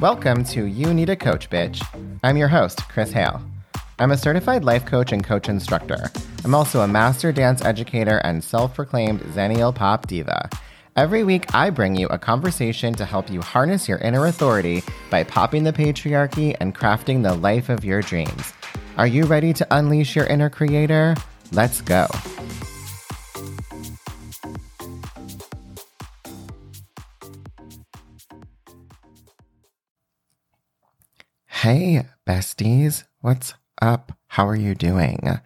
Welcome to You Need a Coach, Bitch. I'm your host, Chris Hale. I'm a certified life coach and coach instructor. I'm also a master dance educator and self proclaimed Xennial Pop Diva. Every week, I bring you a conversation to help you harness your inner authority by popping the patriarchy and crafting the life of your dreams. Are you ready to unleash your inner creator? Let's go. Hey, besties. What's up? How are you doing?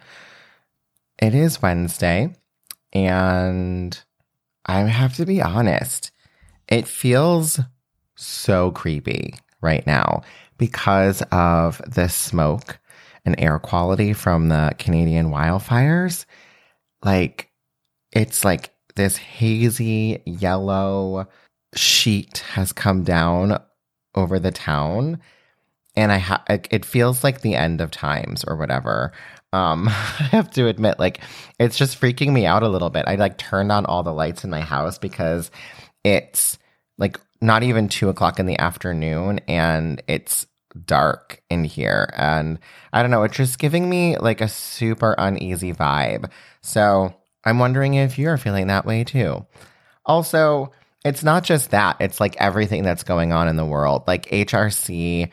It is Wednesday, and I have to be honest, it feels so creepy right now because of the smoke and air quality from the Canadian wildfires. Like, it's like this hazy yellow sheet has come down over the town and I ha- it feels like the end of times or whatever. Um, I have to admit, like, it's just freaking me out a little bit. I like turned on all the lights in my house because it's like not even two o'clock in the afternoon and it's dark in here. And I don't know, it's just giving me like a super uneasy vibe. So I'm wondering if you're feeling that way too. Also, it's not just that, it's like everything that's going on in the world. Like HRC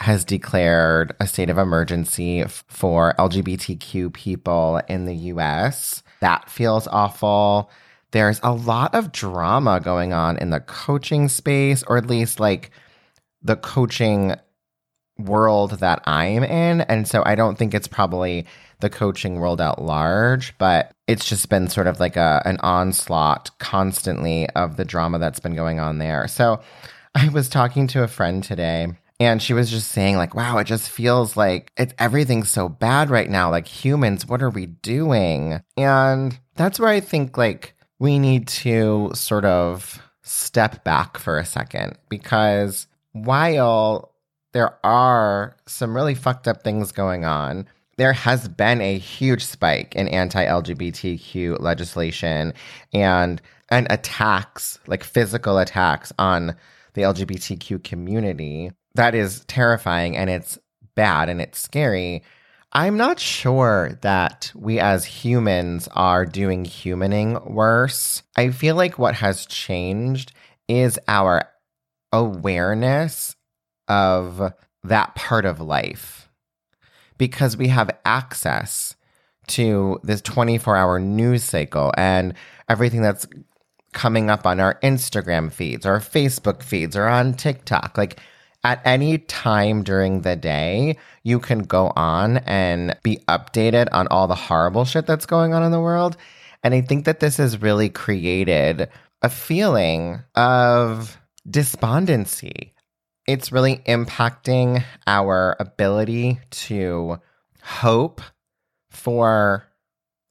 has declared a state of emergency for LGBTQ people in the US. That feels awful. There's a lot of drama going on in the coaching space, or at least like the coaching world that I'm in. And so I don't think it's probably the coaching world at large, but it's just been sort of like a an onslaught constantly of the drama that's been going on there. So I was talking to a friend today and she was just saying, like, wow, it just feels like it's everything's so bad right now. Like, humans, what are we doing? And that's where I think, like, we need to sort of step back for a second because while there are some really fucked up things going on, there has been a huge spike in anti-LGBTQ legislation and and attacks, like physical attacks on the LGBTQ community that is terrifying and it's bad and it's scary. I'm not sure that we as humans are doing humaning worse. I feel like what has changed is our awareness of that part of life because we have access to this 24 hour news cycle and everything that's coming up on our Instagram feeds or Facebook feeds or on TikTok. Like at any time during the day, you can go on and be updated on all the horrible shit that's going on in the world. And I think that this has really created a feeling of despondency. It's really impacting our ability to hope for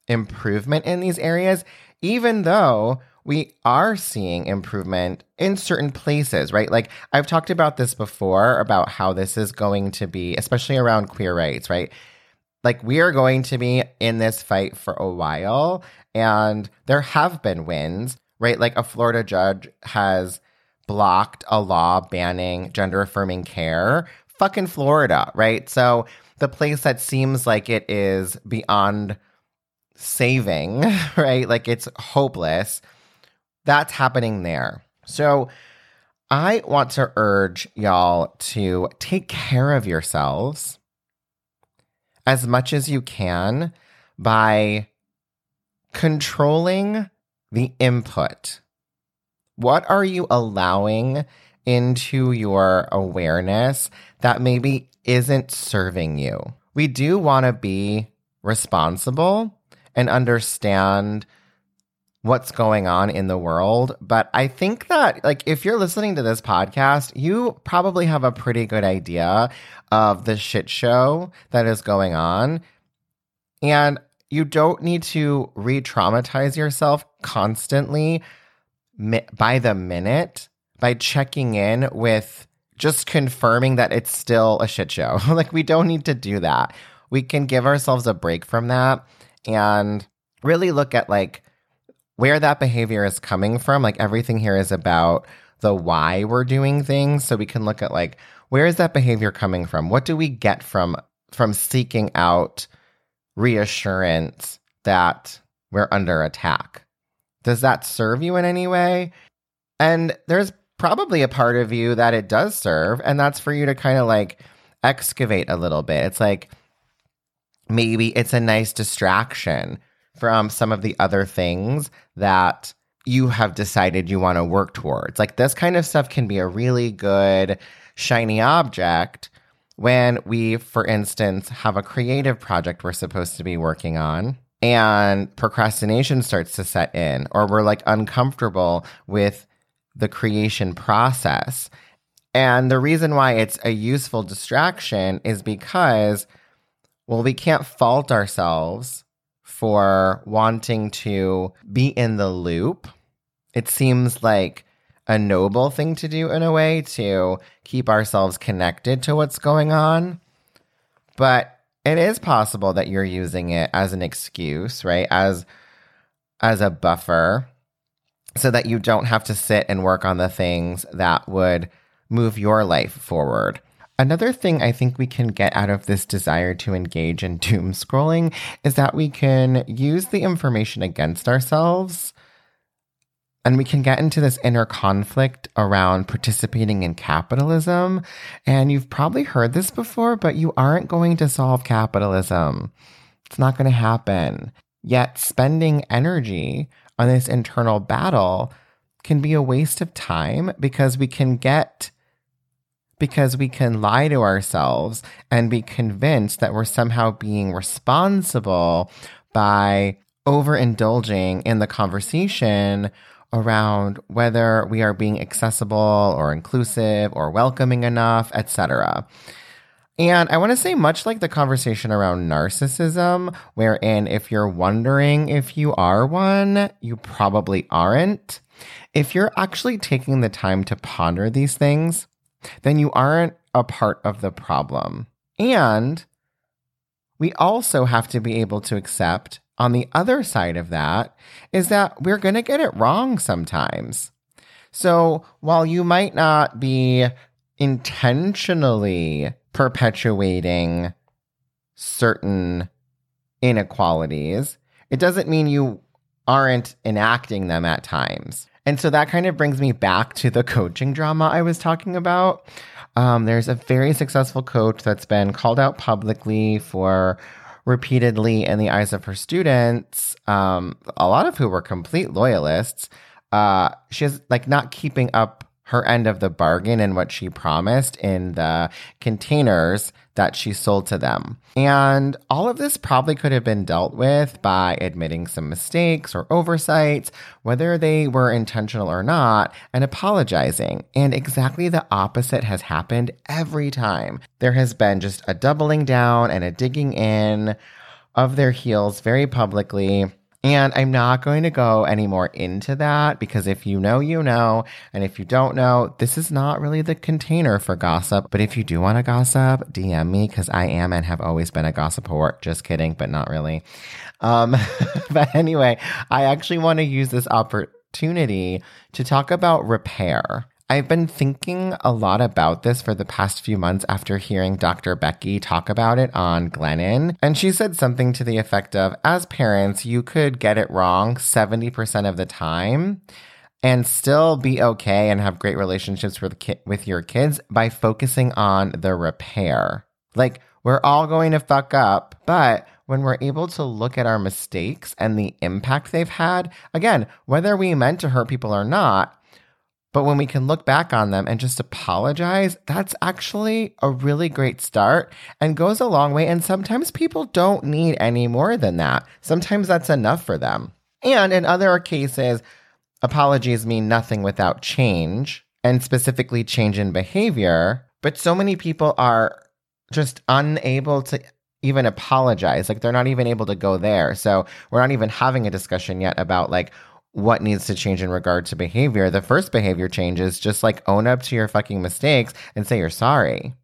improvement in these areas, even though we are seeing improvement in certain places, right? Like I've talked about this before about how this is going to be, especially around queer rights, right? Like we are going to be in this fight for a while, and there have been wins, right? Like a Florida judge has blocked a law banning gender affirming care. Fucking Florida, right? So the place that seems like it is beyond saving, right? Like it's hopeless that's happening there. So I want to urge y'all to take care of yourselves as much as you can by controlling the input. What are you allowing into your awareness that maybe isn't serving you? We do want to be responsible and understand what's going on in the world. But I think that, like, if you're listening to this podcast, you probably have a pretty good idea of the shit show that is going on. And you don't need to re traumatize yourself constantly mi- by the minute by checking in with just confirming that it's still a shit show. like, we don't need to do that. We can give ourselves a break from that and really look at, like, where that behavior is coming from. Like everything here is about the why we're doing things so we can look at like where is that behavior coming from? What do we get from from seeking out reassurance that we're under attack? Does that serve you in any way? And there's probably a part of you that it does serve, and that's for you to kind of like excavate a little bit. It's like maybe it's a nice distraction from some of the other things that you have decided you want to work towards. Like this kind of stuff can be a really good shiny object when we, for instance, have a creative project we're supposed to be working on and procrastination starts to set in, or we're like uncomfortable with the creation process. And the reason why it's a useful distraction is because, well, we can't fault ourselves for wanting to be in the loop. It seems like a noble thing to do in a way to keep ourselves connected to what's going on. But it is possible that you're using it as an excuse, right? As as a buffer so that you don't have to sit and work on the things that would move your life forward. Another thing I think we can get out of this desire to engage in doom scrolling is that we can use the information against ourselves and we can get into this inner conflict around participating in capitalism. And you've probably heard this before, but you aren't going to solve capitalism. It's not going to happen. Yet spending energy on this internal battle can be a waste of time because we can get because we can lie to ourselves and be convinced that we're somehow being responsible by overindulging in the conversation around whether we are being accessible or inclusive or welcoming enough, etc. And I want to say, much like the conversation around narcissism, wherein if you're wondering if you are one, you probably aren't. If you're actually taking the time to ponder these things, then you aren't a part of the problem. And we also have to be able to accept on the other side of that is that we're going to get it wrong sometimes. So while you might not be intentionally perpetuating certain inequalities, it doesn't mean you aren't enacting them at times. And so that kind of brings me back to the coaching drama I was talking about. Um, there's a very successful coach that's been called out publicly for repeatedly in the eyes of her students, um, a lot of who were complete loyalists, uh, she's like not keeping up her end of the bargain and what she promised in the containers that she sold to them. And all of this probably could have been dealt with by admitting some mistakes or oversights, whether they were intentional or not, and apologizing. And exactly the opposite has happened every time. There has been just a doubling down and a digging in of their heels very publicly and I'm not going to go any more into that because if you know, you know. And if you don't know, this is not really the container for gossip. But if you do want to gossip, DM me because I am and have always been a gossip whore. Just kidding, but not really. Um, but anyway, I actually want to use this opportunity to talk about repair. I've been thinking a lot about this for the past few months after hearing Dr. Becky talk about it on Glennon. And she said something to the effect of as parents, you could get it wrong 70% of the time and still be okay and have great relationships with, ki- with your kids by focusing on the repair. Like, we're all going to fuck up, but when we're able to look at our mistakes and the impact they've had, again, whether we meant to hurt people or not, but when we can look back on them and just apologize, that's actually a really great start and goes a long way. And sometimes people don't need any more than that. Sometimes that's enough for them. And in other cases, apologies mean nothing without change and specifically change in behavior. But so many people are just unable to even apologize. Like they're not even able to go there. So we're not even having a discussion yet about like, what needs to change in regard to behavior. The first behavior change is just like own up to your fucking mistakes and say you're sorry.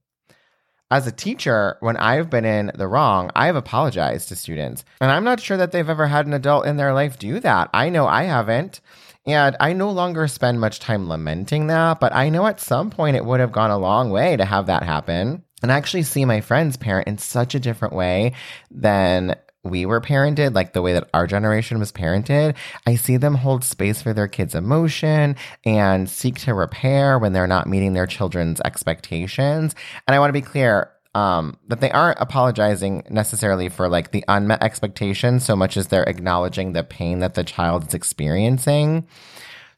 As a teacher, when I've been in the wrong, I've apologized to students. And I'm not sure that they've ever had an adult in their life do that. I know I haven't. And I no longer spend much time lamenting that, but I know at some point it would have gone a long way to have that happen. And I actually see my friends parent in such a different way than we were parented, like the way that our generation was parented, I see them hold space for their kids' emotion and seek to repair when they're not meeting their children's expectations. And I want to be clear, um, that they aren't apologizing necessarily for like the unmet expectations so much as they're acknowledging the pain that the child is experiencing.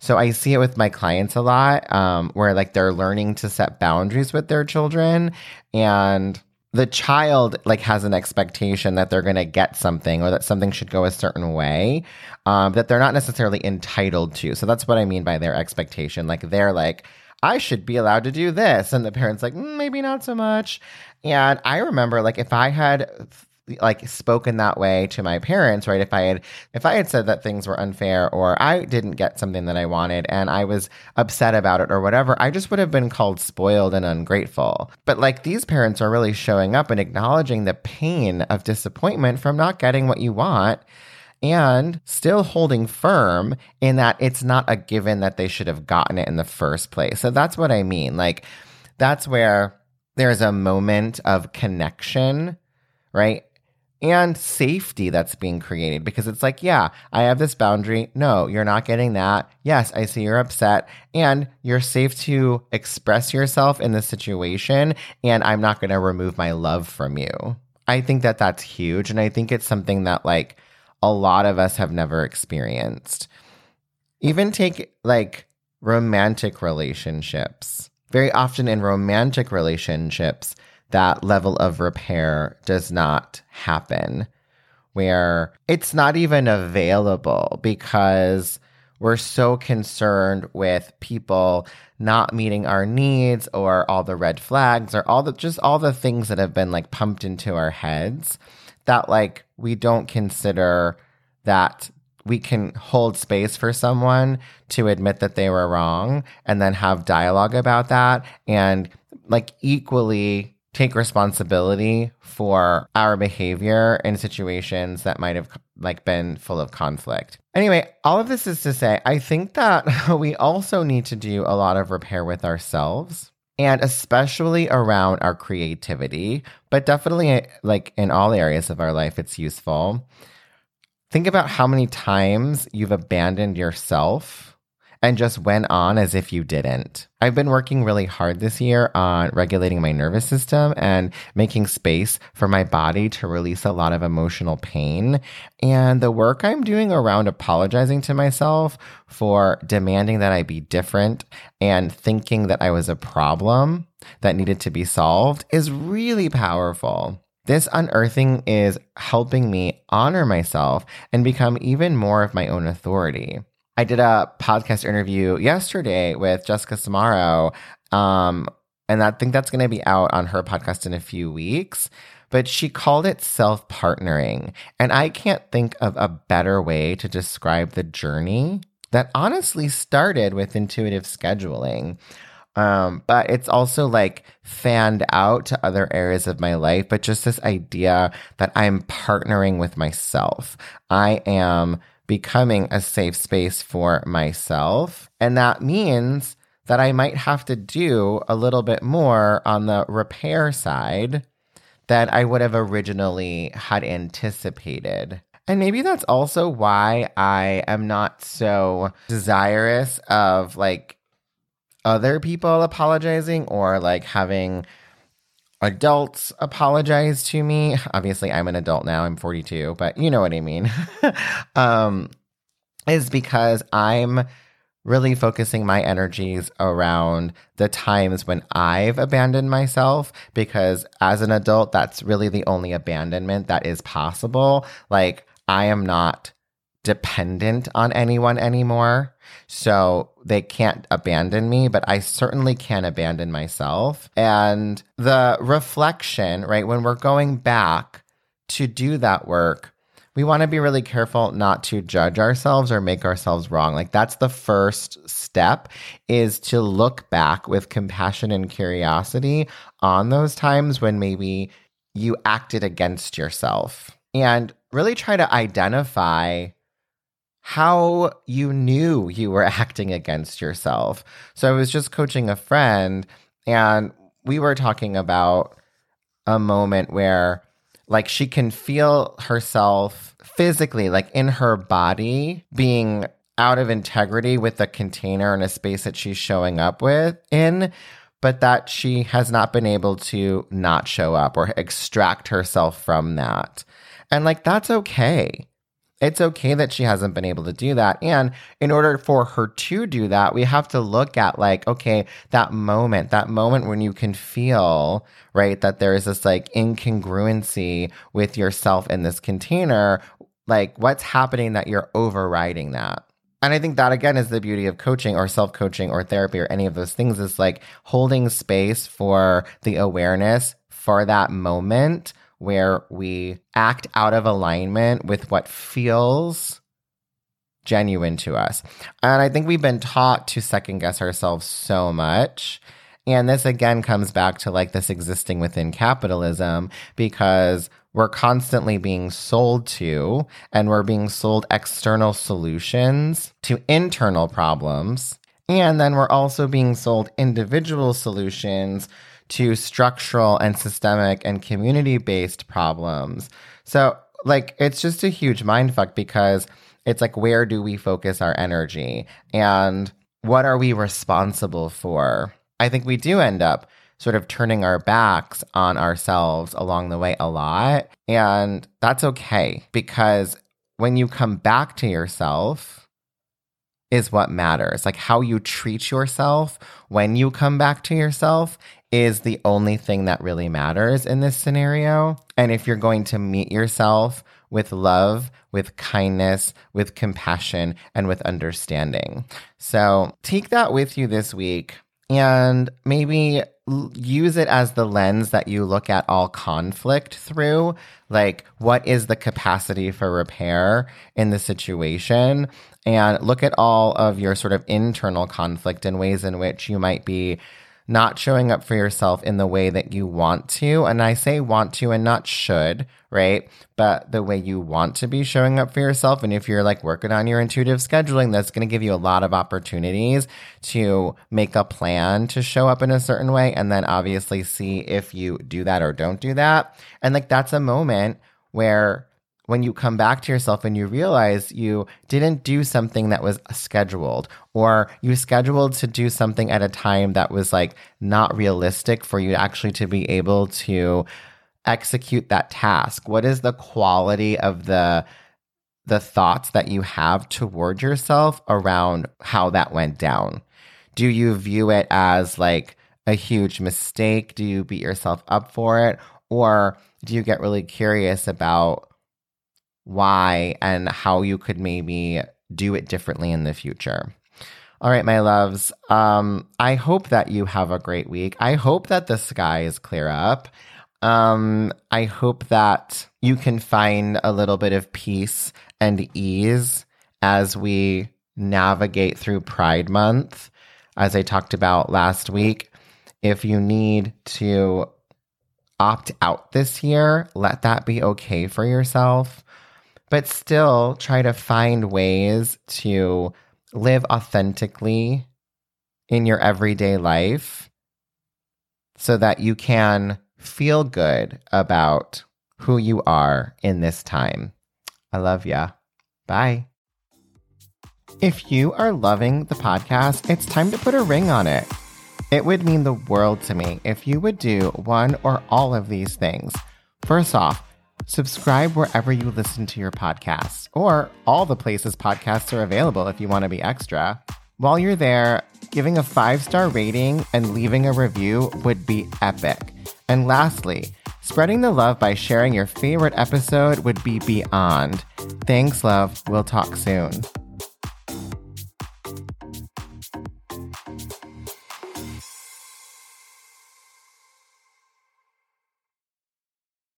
So I see it with my clients a lot, um, where like they're learning to set boundaries with their children and the child like has an expectation that they're going to get something or that something should go a certain way um, that they're not necessarily entitled to so that's what i mean by their expectation like they're like I should be allowed to do this. And the parents like, mm, maybe not so much. And I remember like if I had like spoken that way to my parents, right? If I had if I had said that things were unfair or I didn't get something that I wanted and I was upset about it or whatever, I just would have been called spoiled and ungrateful. But like these parents are really showing up and acknowledging the pain of disappointment from not getting what you want and still holding firm in that it's not a given that they should have gotten it in the first place. So that's what I mean. Like, that's where there's a moment of connection, right? And safety that's being created because it's like, yeah, I have this boundary. No, you're not getting that. Yes, I see you're upset and you're safe to express yourself in this situation. And I'm not going to remove my love from you. I think that that's huge. And I think it's something that, like, a lot of us have never experienced. Even take like romantic relationships. Very often in romantic relationships, that level of repair does not happen, where it's not even available because we're so concerned with people not meeting our needs or all the red flags or all the just all the things that have been like pumped into our heads that like we don't consider that we can hold space for someone to admit that they were wrong and then have dialogue about that and like equally take responsibility for our behavior in situations that might have like been full of conflict. Anyway, all of this is to say I think that we also need to do a lot of repair with ourselves and especially around our creativity, but definitely eh, like in all areas of our life, it's useful. Think about how many times you've abandoned yourself and just went on as if you didn't. I've been working really hard this year on regulating my nervous system and making space for my body to release a lot of emotional pain. And the work I'm doing around apologizing to myself for demanding that I be different and thinking that I was a problem that needed to be solved is really powerful. This unearthing is helping me honor myself and become even more of my own authority. I did a podcast interview yesterday with Jessica Samaro. Um, and I think that's going to be out on her podcast in a few weeks. But she called it self partnering. And I can't think of a better way to describe the journey that honestly started with intuitive scheduling. Um, but it's also like fanned out to other areas of my life. But just this idea that I'm partnering with myself. I am becoming a safe space for myself. And that means that I might have to do a little bit more on the repair side than I would have originally had anticipated. And maybe that's also why I am not so desirous of like other people apologizing or like having adults apologize to me. Obviously, I'm an adult now. I'm 42, but you know what I mean. um, is because I'm really focusing my energies around the times when I've abandoned myself because as an adult, that's really the only abandonment that is possible. Like, I am not dependent on anyone anymore. So they can't abandon me, but I certainly can abandon myself. And the reflection, right, when we're going back to do that work, we want to be really careful not to judge ourselves or make ourselves wrong. Like that's the first step is to look back with compassion and curiosity on those times when maybe you acted against yourself and really try to identify how you knew you were acting against yourself. So I was just coaching a friend and we were talking about a moment where like she can feel herself physically like in her body being out of integrity with the container and a space that she's showing up with in but that she has not been able to not show up or extract herself from that and like that's okay it's okay that she hasn't been able to do that. And in order for her to do that, we have to look at like, okay, that moment, that moment when you can feel, right, that there is this like incongruency with yourself in this container. Like, what's happening that you're overriding that? And I think that again is the beauty of coaching or self coaching or therapy or any of those things is like holding space for the awareness for that moment where we act out of alignment with what feels genuine to us. And I think we've been taught to second guess ourselves so much. And this again comes back to like this existing within capitalism because we're constantly being sold to and we're being sold external solutions to internal problems. And then we're also being sold individual solutions to structural and systemic and community based problems. So, like, it's just a huge mindfuck because it's like, where do we focus our energy? And what are we responsible for? I think we do end up sort of turning our backs on ourselves along the way a lot. And that's okay because when you come back to yourself, is what matters. Like how you treat yourself when you come back to yourself is the only thing that really matters in this scenario. And if you're going to meet yourself with love, with kindness, with compassion, and with understanding. So take that with you this week and maybe use it as the lens that you look at all conflict through. Like, what is the capacity for repair in the situation? And look at all of your sort of internal conflict and ways in which you might be not showing up for yourself in the way that you want to. And I say want to and not should, right? But the way you want to be showing up for yourself. And if you're like working on your intuitive scheduling, that's going to give you a lot of opportunities to make a plan to show up in a certain way. And then obviously see if you do that or don't do that. And like that's a moment where when you come back to yourself and you realize you didn't do something that was scheduled or you scheduled to do something at a time that was like not realistic for you actually to be able to execute that task. What is the quality of the the thoughts that you have toward yourself around how that went down? Do you view it as like a huge mistake? Do you beat yourself up for it? Or do you get really curious about why and how you could maybe do it differently in the future. All right, my loves. Um, I hope that you have a great week. I hope that the skies clear up. Um, I hope that you can find a little bit of peace and ease as we navigate through Pride Month. As I talked about last week, if you need to opt out this year, let that be okay for yourself but still try to find ways to live authentically in your everyday life so that you can feel good about who you are in this time. I love ya. Bye. If you are loving the podcast, it's time to put a ring on it. It would mean the world to me if you would do one or all of these things. First off, Subscribe wherever you listen to your podcasts, or all the places podcasts are available if you want to be extra. While you're there, giving a five star rating and leaving a review would be epic. And lastly, spreading the love by sharing your favorite episode would be beyond. Thanks, love. We'll talk soon.